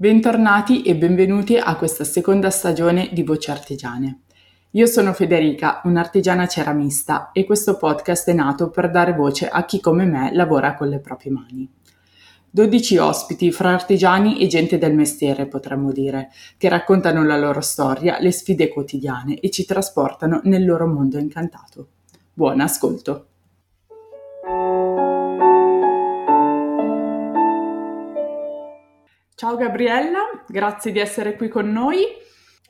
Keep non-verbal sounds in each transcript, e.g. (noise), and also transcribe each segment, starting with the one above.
Bentornati e benvenuti a questa seconda stagione di Voci Artigiane. Io sono Federica, un'artigiana ceramista e questo podcast è nato per dare voce a chi come me lavora con le proprie mani. 12 ospiti fra artigiani e gente del mestiere, potremmo dire, che raccontano la loro storia, le sfide quotidiane e ci trasportano nel loro mondo incantato. Buon ascolto! Ciao Gabriella, grazie di essere qui con noi.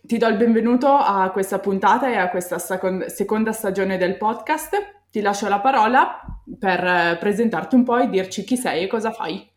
Ti do il benvenuto a questa puntata e a questa seconda stagione del podcast. Ti lascio la parola per eh, presentarti un po' e dirci chi sei e cosa fai.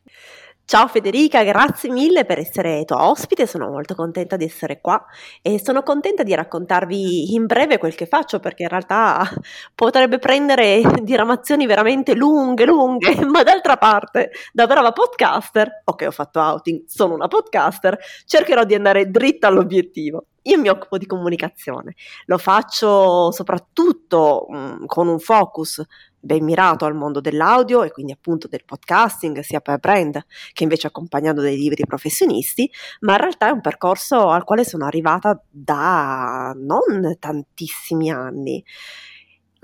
Ciao Federica, grazie mille per essere tua ospite, sono molto contenta di essere qua e sono contenta di raccontarvi in breve quel che faccio perché in realtà (laughs) potrebbe prendere (laughs) diramazioni veramente lunghe, lunghe, ma d'altra parte, da brava podcaster, ok ho fatto outing, sono una podcaster, cercherò di andare dritta all'obiettivo. Io mi occupo di comunicazione, lo faccio soprattutto mh, mm, con un focus ben mirato al mondo dell'audio e quindi appunto del podcasting, sia per brand che invece accompagnando dei libri professionisti, ma in realtà è un percorso al quale sono arrivata da non tantissimi anni.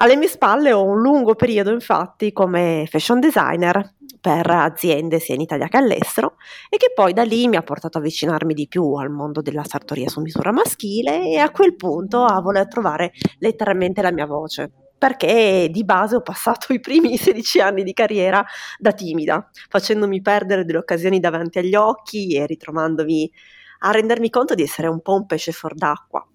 Alle mie spalle ho un lungo periodo infatti come fashion designer per aziende sia in Italia che all'estero e che poi da lì mi ha portato a avvicinarmi di più al mondo della sartoria su misura maschile e a quel punto a voler trovare letteralmente la mia voce perché di base ho passato i primi (laughs) 16 anni di carriera da timida, facendomi perdere delle occasioni davanti agli occhi e ritrovandomi a rendermi conto di essere un po' un pesce fuor d'acqua.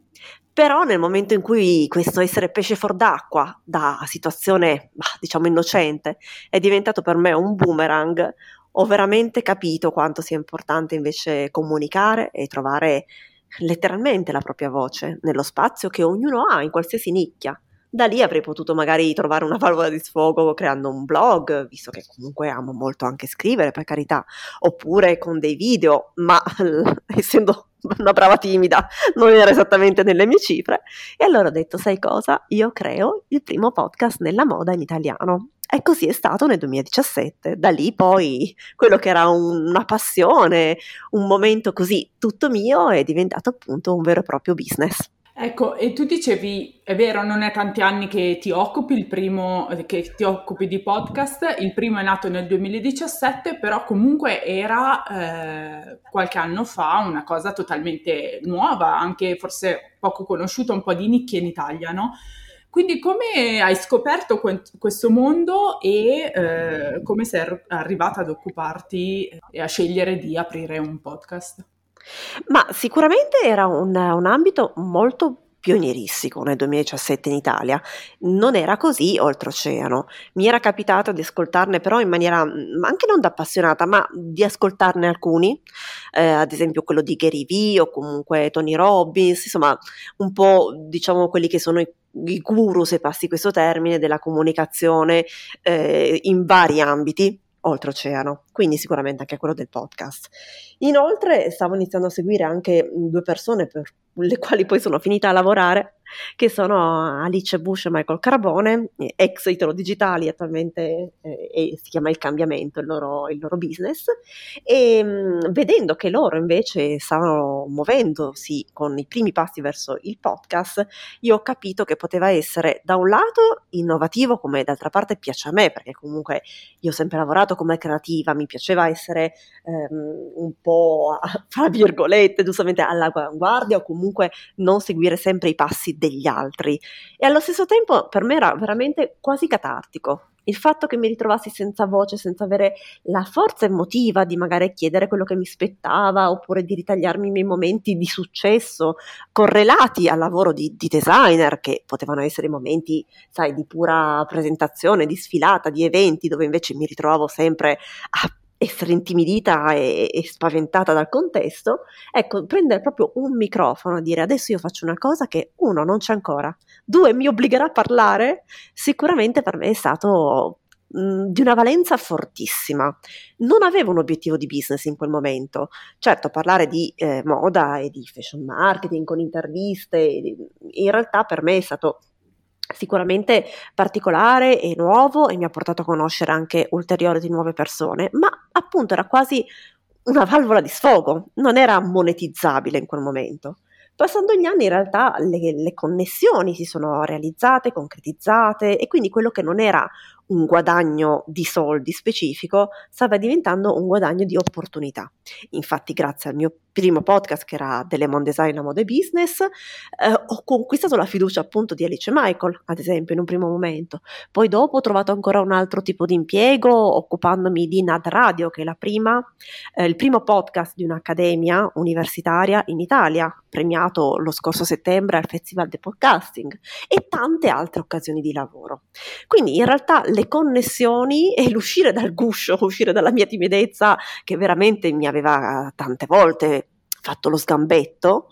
Però nel momento in cui questo essere pesce fuor d'acqua, da situazione diciamo innocente, è diventato per me un boomerang, ho veramente capito quanto sia importante invece comunicare e trovare letteralmente la propria voce nello spazio che ognuno ha in qualsiasi nicchia. Da lì avrei potuto magari trovare una valvola di sfogo creando un blog, visto che comunque amo molto anche scrivere, per carità, oppure con dei video, ma (laughs) essendo una brava timida non era esattamente nelle mie cifre. E allora ho detto, sai cosa? Io creo il primo podcast nella moda in italiano. E così è stato nel 2017. Da lì poi quello che era un, una passione, un momento così tutto mio, è diventato appunto un vero e proprio business. Ecco, e tu dicevi, è vero, non è tanti anni che ti occupi, il primo, che ti occupi di podcast, il primo è nato nel 2017, però comunque era eh, qualche anno fa una cosa totalmente nuova, anche forse poco conosciuta, un po' di nicchia in Italia, no? Quindi come hai scoperto que- questo mondo e eh, come sei arrivata ad occuparti e a scegliere di aprire un podcast? Ma sicuramente era un, un ambito molto pionieristico nel 2017 in Italia. Non era così oltreoceano. Mi era capitato di ascoltarne però in maniera mm, anche non da appassionata, ma di ascoltarne alcuni, eh, ad esempio quello di Gary Vee o comunque Tony Robbins, insomma un po' diciamo quelli che sono i i guru, se passi questo termine, della comunicazione eh, in vari ambiti oltreoceano, quindi sicuramente anche quello del podcast. Inoltre stavo iniziando a seguire anche due persone per le quali poi sono finita a lavorare, che sono Alice Bush e Michael Carbone, ex Italo Digitali, attualmente eh, si chiama Il Cambiamento, il loro, il loro business, e mh, mm, vedendo che loro invece stavano muovendosi con i primi passi verso il podcast, io ho capito che poteva essere da un lato innovativo, come d'altra parte piace a me, perché comunque io ho sempre lavorato come creativa, mi piaceva essere ehm, un po', (laughs) fra virgolette, giustamente all'avanguardia o comunque non seguire sempre i passi degli altri. E allo stesso tempo per me era veramente quasi catartico. Il fatto che mi ritrovassi senza voce, senza avere la forza emotiva di magari chiedere quello che mi spettava, oppure di ritagliarmi i miei momenti di successo correlati al lavoro di, di designer, che potevano essere momenti, sai, di pura presentazione, di sfilata, di eventi, dove invece mi ritrovavo sempre a essere intimidita e, e, spaventata dal contesto, ecco, prendere proprio un microfono e dire adesso io faccio una cosa che uno non c'è ancora, due mi obbligherà a parlare, sicuramente per me è stato mh, di una valenza fortissima. Non avevo un obiettivo di business in quel momento. Certo, parlare di eh, moda e di fashion marketing con interviste, in realtà per me è stato sicuramente particolare e nuovo e mi ha portato a conoscere anche ulteriori di nuove persone, ma appunto era quasi una valvola di sfogo, non era monetizzabile in quel momento. Passando gli anni in realtà le, le, connessioni si sono realizzate, concretizzate e quindi quello che non era un guadagno di soldi specifico stava diventando un guadagno di opportunità. Infatti grazie al mio primo podcast che era Delemon Design a Mode Business, eh, ho conquistato la fiducia appunto di Alice Michael, ad esempio, in un primo momento. Poi dopo ho trovato ancora un altro tipo di impiego occupandomi di NAD Radio, che è la prima, eh, il primo podcast di un'accademia universitaria in Italia, premiato lo scorso settembre al Festival del Podcasting e tante altre occasioni di lavoro. Quindi in realtà le connessioni e l'uscire dal guscio, (laughs) uscire dalla mia timidezza che veramente mi aveva tante volte fatto lo sgambetto,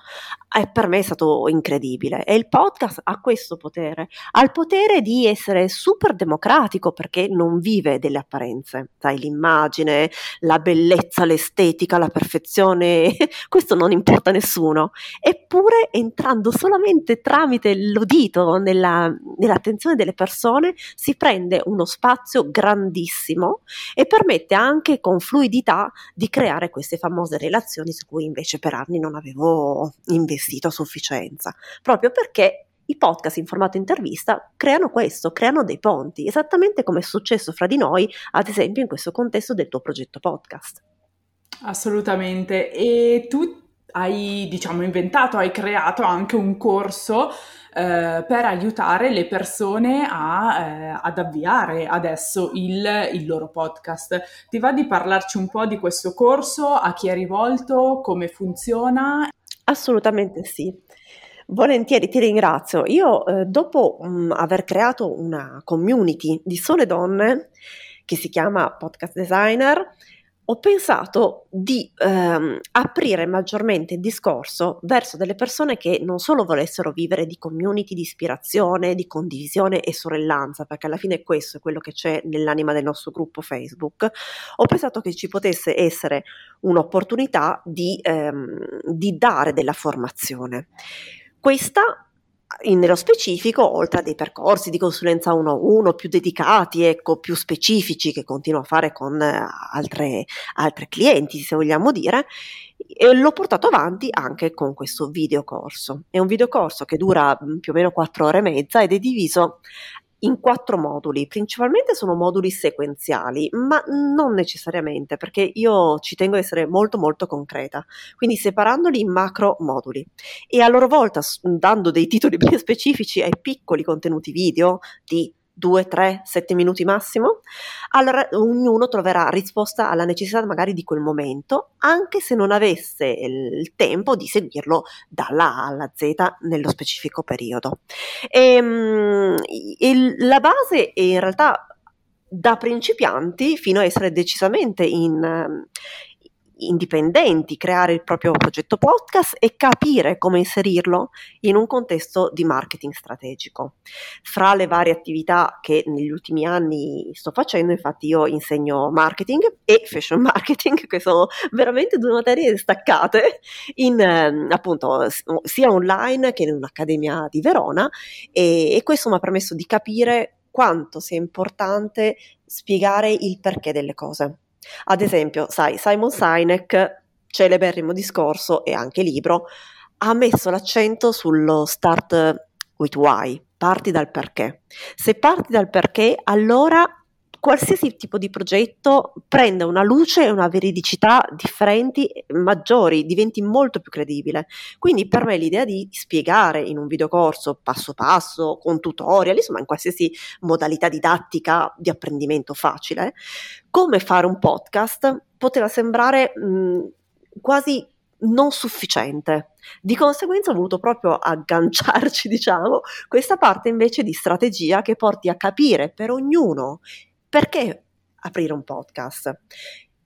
e per me è stato incredibile. E il podcast ha questo potere, ha il potere di essere super democratico perché non vive delle apparenze, sai, l'immagine, la bellezza, l'estetica, la perfezione, (laughs) questo non importa a nessuno. Eppure entrando solamente tramite l'udito nella, nell'attenzione delle persone si prende uno spazio grandissimo e permette anche con fluidità di creare queste famose relazioni su cui invece per anni non avevo investito a sufficienza, proprio perché i podcast in formato intervista creano questo, creano dei ponti, esattamente come è successo fra di noi, ad esempio in questo contesto del tuo progetto podcast. Assolutamente. E tu hai, diciamo, inventato, hai creato anche un corso eh, per aiutare le persone a, eh, ad avviare adesso il, il, loro podcast. Ti va di parlarci un po' di questo corso, a chi è rivolto, come funziona? Assolutamente sì. Volentieri, ti ringrazio. Io, eh, dopo mh, aver creato una community di sole donne che si chiama Podcast Designer, ho pensato di ehm, aprire maggiormente il discorso verso delle persone che non solo volessero vivere di community, di ispirazione, di condivisione e sorellanza, perché alla fine questo è quello che c'è nell'anima del nostro gruppo Facebook, ho pensato che ci potesse essere un'opportunità di, ehm, di dare della formazione. Questa in, nello specifico, oltre a dei percorsi di consulenza 1 a 1 più dedicati, ecco, più specifici che continuo a fare con eh, altre, altre clienti, se vogliamo dire, e l'ho portato avanti anche con questo videocorso. È un videocorso che dura mm, più o meno 4 ore e mezza ed è diviso in quattro moduli, principalmente sono moduli sequenziali, ma non necessariamente perché io ci tengo ad essere molto molto concreta, quindi separandoli in macro moduli. E a loro volta dando dei titoli (laughs) ben specifici ai piccoli contenuti video di 2, 3, 7 minuti massimo, allora ognuno troverà risposta alla necessità magari di quel momento, anche se non avesse il tempo di seguirlo dalla A alla Z nello specifico periodo. E, ehm, e la base è in realtà da principianti fino a essere decisamente in, indipendenti, creare il proprio progetto podcast e capire come inserirlo in un contesto di marketing strategico. Fra le varie attività che negli ultimi anni sto facendo, infatti io insegno marketing e fashion (laughs) marketing, che sono veramente due materie staccate in ehm, appunto sia online che in un'accademia di Verona e, e questo mi ha permesso di capire quanto sia importante spiegare il perché delle cose. Ad esempio, sai, Simon Sinek, celeberrimo discorso e anche libro, ha messo l'accento sullo start with why, parti dal perché. Se parti dal perché, allora qualsiasi tipo di progetto prenda una luce e una veridicità differenti, maggiori, diventi molto più credibile. Quindi per me l'idea di spiegare in un videocorso passo passo, con tutorial, insomma in qualsiasi modalità didattica di apprendimento facile, come fare un podcast poteva sembrare mh, quasi non sufficiente. Di conseguenza ho voluto proprio agganciarci, (laughs) diciamo, questa parte invece di strategia che porti a capire per ognuno perché aprire un podcast?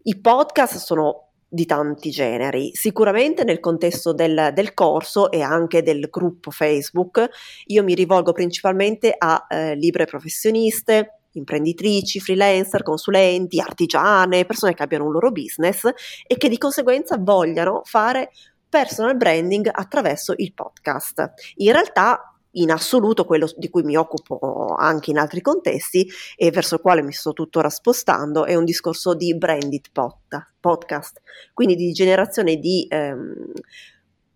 I podcast sono di tanti generi, sicuramente nel contesto del, del, corso e anche del gruppo Facebook io mi rivolgo principalmente a eh, libere professioniste, imprenditrici, freelancer, consulenti, artigiane, persone che abbiano un loro business e che di conseguenza vogliano fare personal branding attraverso il podcast. In realtà in assoluto quello di cui mi occupo anche in altri contesti e verso il quale mi sto tuttora spostando è un discorso di branded podcast, quindi di generazione di ehm,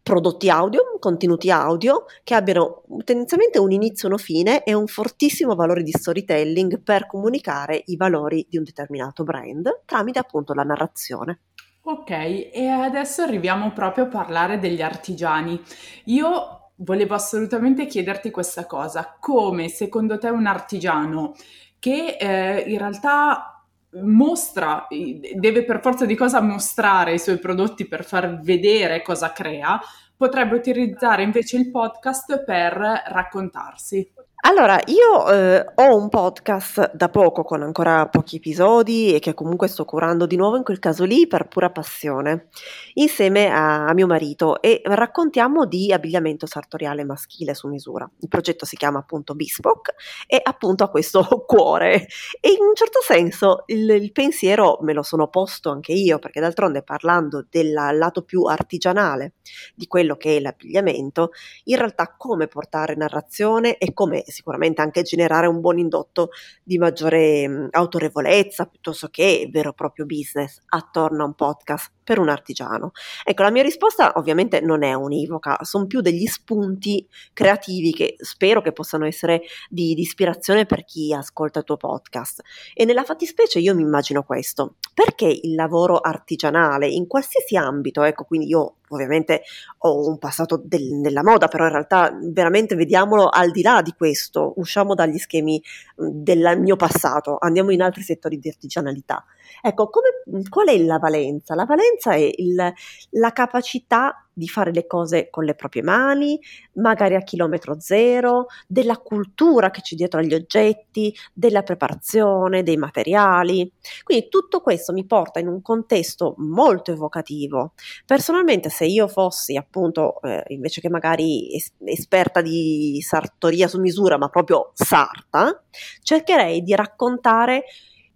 prodotti audio, contenuti audio che abbiano tendenzialmente un inizio e una fine e un fortissimo valore di storytelling per comunicare i valori di un determinato brand tramite appunto la narrazione. Ok, e adesso arriviamo proprio a parlare degli artigiani. Io volevo assolutamente chiederti questa cosa, come secondo te un artigiano che eh, in realtà mostra, deve per forza di cosa mostrare i suoi prodotti per far vedere cosa crea, potrebbe utilizzare invece il podcast per raccontarsi. Allora, io eh, ho un podcast da poco con ancora pochi episodi e che comunque sto curando di nuovo in quel caso lì per pura passione, insieme a, a mio marito e raccontiamo di abbigliamento sartoriale maschile su misura. Il progetto si chiama appunto Bespoke e appunto ha questo (laughs) cuore e in un certo senso il, il pensiero me lo sono posto anche io perché d'altronde parlando del lato più artigianale di quello che è l'abbigliamento, in realtà come portare narrazione e come sicuramente anche generare un buon indotto di maggiore mh, autorevolezza piuttosto che vero e proprio business attorno a un podcast per un artigiano. Ecco, la mia risposta ovviamente non è univoca, sono più degli spunti creativi che spero che possano essere di, di ispirazione per chi ascolta il tuo podcast. E nella fattispecie io mi immagino questo, perché il lavoro artigianale in qualsiasi ambito, ecco, quindi io ovviamente ho un passato del, della moda, però in realtà veramente vediamolo al di là di questo, usciamo dagli schemi del mio passato, andiamo in altri settori di artigianalità. Ecco, come, qual è la valenza? La valenza è il, la capacità di fare le cose con le proprie mani, magari a chilometro zero, della cultura che c'è dietro agli oggetti, della preparazione, dei materiali. Quindi tutto questo mi porta in un contesto molto evocativo. Personalmente, se io fossi appunto, eh, invece che magari es- esperta di sartoria su misura, ma proprio sarta, cercherei di raccontare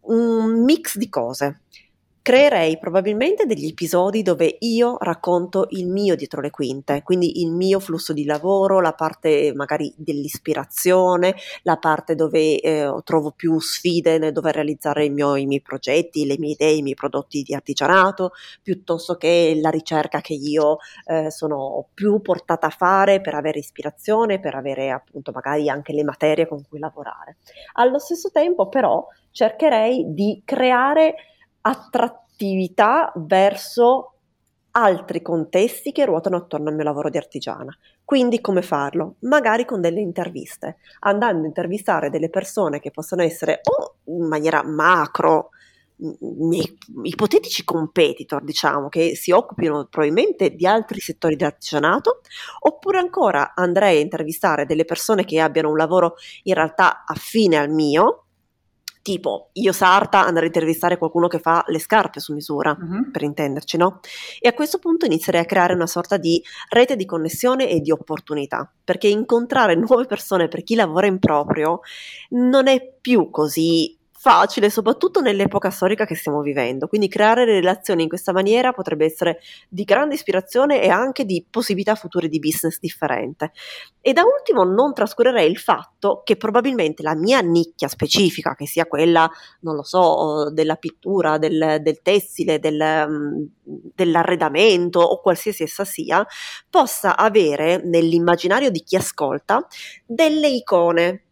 un mix di cose. Creerei probabilmente degli episodi dove io racconto il mio dietro le quinte, quindi il mio flusso di lavoro, la parte magari dell'ispirazione, la parte dove eh, trovo più sfide nel dover realizzare mio, i miei progetti, le mie idee, i miei prodotti di artigianato, piuttosto che la ricerca che io eh, sono più portata a fare per avere ispirazione, per avere appunto magari anche le materie con cui lavorare. Allo stesso tempo però cercherei di creare attrattività verso altri contesti che ruotano attorno al mio lavoro di artigiana. Quindi come farlo? Magari con delle interviste, andando a intervistare delle persone che possono essere o in maniera macro, miei ipotetici competitor, diciamo, che si occupino probabilmente di altri settori di artigianato, oppure ancora andrei a intervistare delle persone che abbiano un lavoro in realtà affine al mio, tipo io sarta andare a intervistare qualcuno che fa le scarpe su misura, uh-huh. per intenderci, no? E a questo punto inizierei a creare una sorta di rete di connessione e di opportunità, perché incontrare (laughs) nuove persone per chi lavora in proprio non è più così facile, soprattutto nell'epoca storica che stiamo vivendo. Quindi creare relazioni in questa maniera potrebbe essere di grande ispirazione e anche di possibilità future di business differente. E da ultimo non trascurerei il fatto che probabilmente la mia nicchia specifica, che sia quella, non lo so, della pittura, del, del tessile, del, mm, dell'arredamento o qualsiasi essa sia, possa avere nell'immaginario di chi ascolta delle icone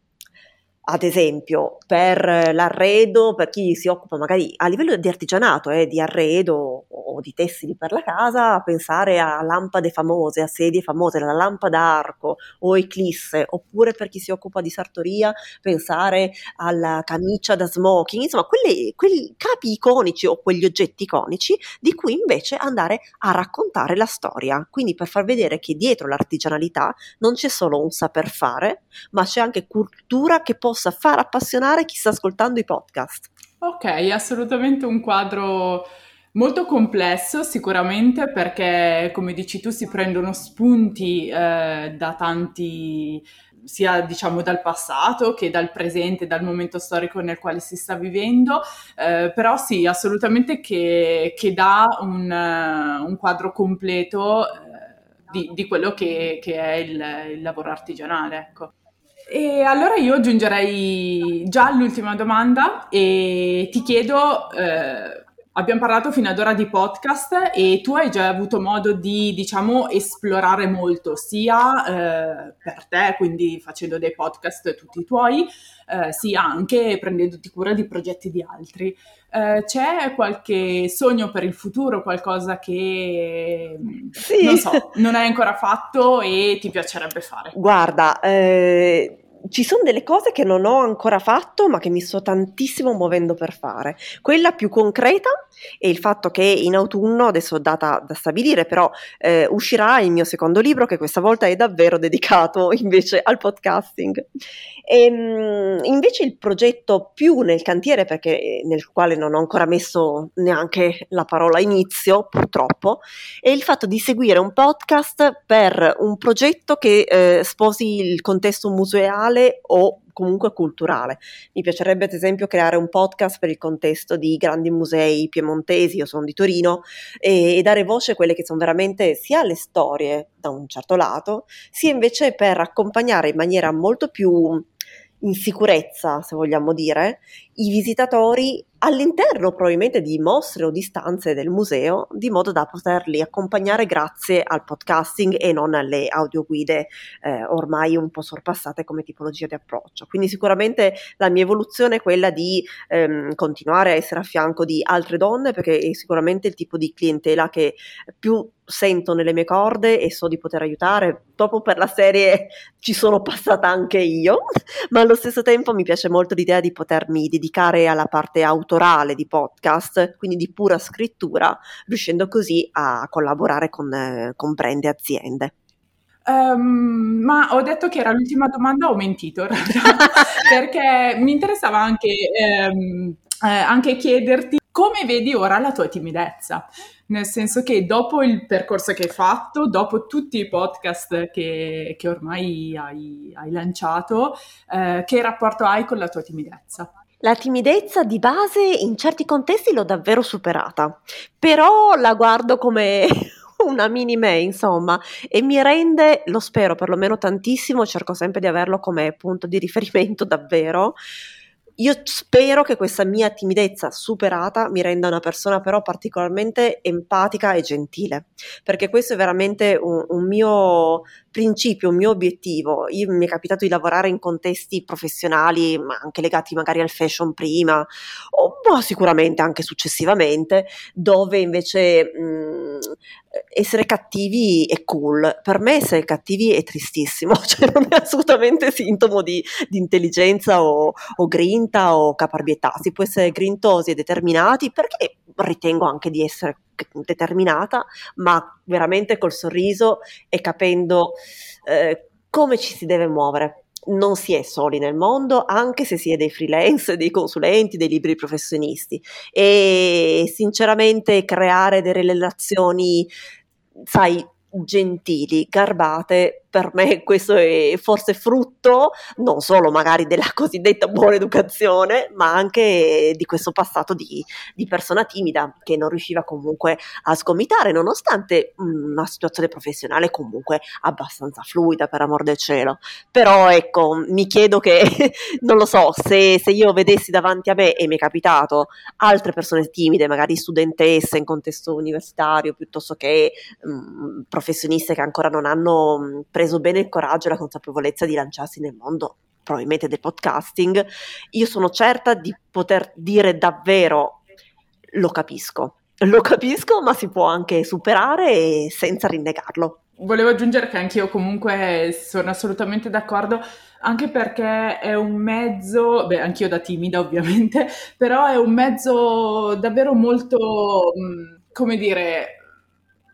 ad esempio, per l'arredo, per chi si occupa magari a livello di artigianato, eh, di arredo o di tessili per la casa, pensare a lampade famose, a sedie famose, la lampada arco o eclisse, oppure per chi si occupa di sartoria, pensare alla camicia da smoking, insomma, quelli, quei capi iconici o quegli oggetti iconici di cui invece andare a raccontare la storia. Quindi per far vedere che dietro l'artigianalità non c'è solo un saper fare, ma c'è anche cultura che può possa far appassionare chi sta ascoltando i podcast. Ok, assolutamente un quadro molto complesso sicuramente perché come dici tu si prendono spunti eh, da tanti sia diciamo dal passato che dal presente, dal momento storico nel quale si sta vivendo, eh, però sì, assolutamente che, che dà un, uh, un quadro completo eh, di, di quello che, che è il, il, lavoro artigianale. Ecco. E allora io aggiungerei già l'ultima domanda e ti chiedo... Eh, Abbiamo parlato fino ad ora di podcast e tu hai già avuto modo di, diciamo, esplorare molto, sia eh, per te, quindi facendo dei podcast tutti tuoi, eh, sia anche prendendoti cura di progetti di altri. Eh, c'è qualche sogno per il futuro, qualcosa che sì. non so, non hai ancora fatto e ti piacerebbe fare? Guarda, eh, ci sono delle cose che non ho ancora fatto, ma che mi sto tantissimo muovendo per fare. Quella più concreta è il fatto che in autunno, adesso data da stabilire, però eh, uscirà il mio secondo libro, che questa volta è davvero dedicato (laughs) invece al podcasting. E, ehm, invece il progetto più nel cantiere, perché eh, nel quale non ho ancora messo neanche la parola inizio, purtroppo, è il fatto di seguire un podcast per un progetto che eh, sposi il contesto museale o comunque culturale. Mi piacerebbe ad esempio creare un podcast per il contesto di grandi musei piemontesi, io sono di Torino, e, e dare voce a quelle che sono veramente sia le storie da un certo lato, sia invece per accompagnare in maniera molto più in sicurezza, se vogliamo dire, i visitatori all'interno probabilmente di mostre o di stanze del museo, di modo da poterli accompagnare grazie al podcasting e non alle audioguide eh, ormai un po' sorpassate come tipologia di approccio. Quindi sicuramente la mia evoluzione è quella di ehm, continuare a essere a fianco di altre donne, perché è sicuramente il tipo di clientela che più sento nelle mie corde e so di poter aiutare. Dopo per la serie ci sono passata anche io, (laughs) ma allo stesso tempo mi piace molto l'idea di potermi dedicare alla parte autorale di podcast, quindi di pura scrittura, riuscendo così a collaborare con, eh, con brand e aziende. Um, ma ho detto che era l'ultima domanda, ho mentito in realtà, (laughs) perché mi interessava anche, ehm, eh, anche chiederti come vedi ora la tua timidezza nel senso che dopo il percorso che hai fatto, dopo tutti i podcast che, che ormai hai, hai lanciato, eh, che rapporto hai con la tua timidezza? La timidezza di base in certi contesti l'ho davvero superata, però la guardo come (laughs) una mini me, insomma, e mi rende, lo spero perlomeno tantissimo, cerco sempre di averlo come punto di riferimento (laughs) davvero, io spero che questa mia timidezza superata mi renda una persona però particolarmente empatica e gentile, perché questo è veramente un, un mio principio, un mio obiettivo. Io, mi è capitato di lavorare in contesti professionali, ma anche legati magari al fashion prima, o ma sicuramente anche successivamente, dove invece mh, essere cattivi è cool. Per me essere cattivi è tristissimo, (laughs) cioè non è assolutamente sintomo di, di intelligenza o, o, grinta o caparbietà. Si può essere grintosi e determinati perché ritengo anche di essere determinata, ma veramente col sorriso e capendo eh, come ci si deve muovere non si è soli nel mondo, anche se si è dei freelance, dei consulenti, dei libri professionisti. E sinceramente creare delle relazioni, sai, gentili, garbate, per me questo è forse frutto non solo magari della (laughs) cosiddetta buona educazione, ma anche di questo passato di, di persona timida che non riusciva comunque a sgomitare, nonostante una situazione professionale comunque abbastanza fluida, per amor del cielo. Però ecco, mi chiedo che, (laughs) non lo so, se, se io vedessi davanti a me, e mi è capitato, altre persone timide, magari studentesse in contesto universitario, piuttosto che mh, professioniste che ancora non hanno preso preso bene il coraggio e la consapevolezza di lanciarsi nel mondo probabilmente del podcasting, io sono certa di poter dire davvero lo capisco. Lo capisco, ma si può anche superare senza rinnegarlo. Volevo aggiungere che anch'io comunque sono assolutamente d'accordo, anche perché è un mezzo, beh, anch'io da timida ovviamente, però è un mezzo davvero molto, come dire,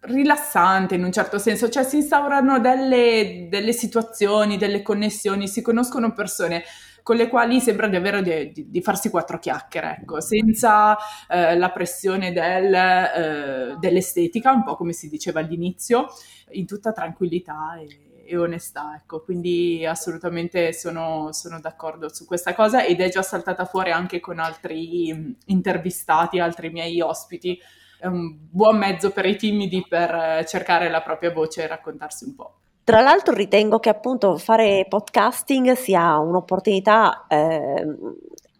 rilassante in un certo senso, cioè si instaurano delle, delle, situazioni, delle connessioni, si conoscono persone con le quali sembra di, avere, di, di farsi quattro chiacchiere, ecco, senza eh, la pressione del, eh, dell'estetica, un po' come si diceva all'inizio, in tutta tranquillità e, e onestà, ecco, quindi assolutamente sono, sono, d'accordo su questa cosa ed è già saltata fuori anche con altri intervistati, altri miei ospiti un buon mezzo per i timidi per eh, cercare la propria voce e raccontarsi un po'. Tra l'altro ritengo che appunto fare podcasting sia un'opportunità eh,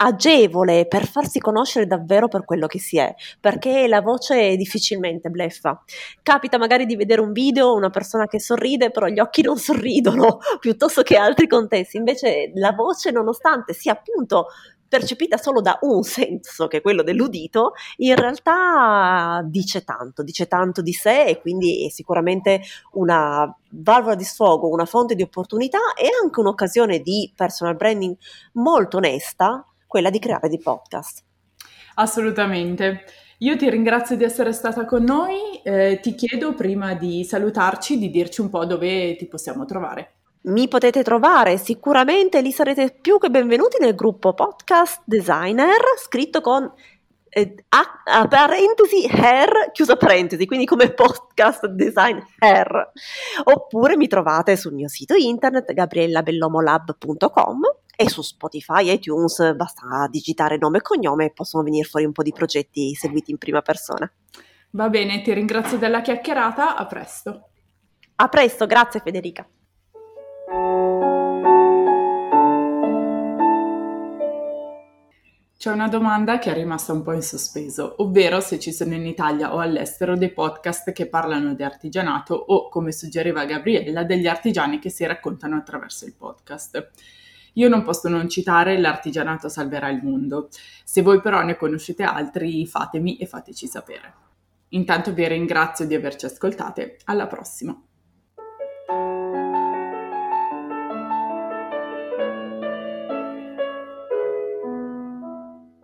agevole per farsi conoscere davvero per quello che si è, perché la voce difficilmente bleffa. Capita magari di vedere un video, una persona che sorride, però gli occhi non sorridono, (laughs) piuttosto che altri contesti. Invece la voce, nonostante sia appunto percepita solo da un senso, che è quello dell'udito, in realtà dice tanto, dice tanto di sé e quindi è sicuramente una valvola di sfogo, una fonte di opportunità e anche un'occasione di personal branding molto onesta quella di creare dei podcast. Assolutamente. Io ti ringrazio di essere stata con noi, eh, ti chiedo prima di salutarci di dirci un po' dove ti possiamo trovare. Mi potete trovare sicuramente, lì sarete più che benvenuti nel gruppo Podcast Designer, scritto con eh, a, a, parentesi hair chiusa parentesi, quindi come podcast design hair. Oppure mi trovate sul mio sito internet gabriellabellomolab.com e su Spotify, iTunes, basta digitare nome e cognome e possono venire fuori un po' di progetti seguiti in prima persona. Va bene, ti ringrazio della chiacchierata, a presto. A presto, grazie Federica. C'è una domanda che è rimasta un po' in sospeso, ovvero se ci sono in Italia o all'estero dei podcast che parlano di artigianato o, come suggeriva Gabriella, degli artigiani che si raccontano attraverso il podcast. Io non posso non citare L'artigianato salverà il mondo. Se voi però ne conoscete altri, fatemi e fateci sapere. Intanto vi ringrazio di averci ascoltate. Alla prossima!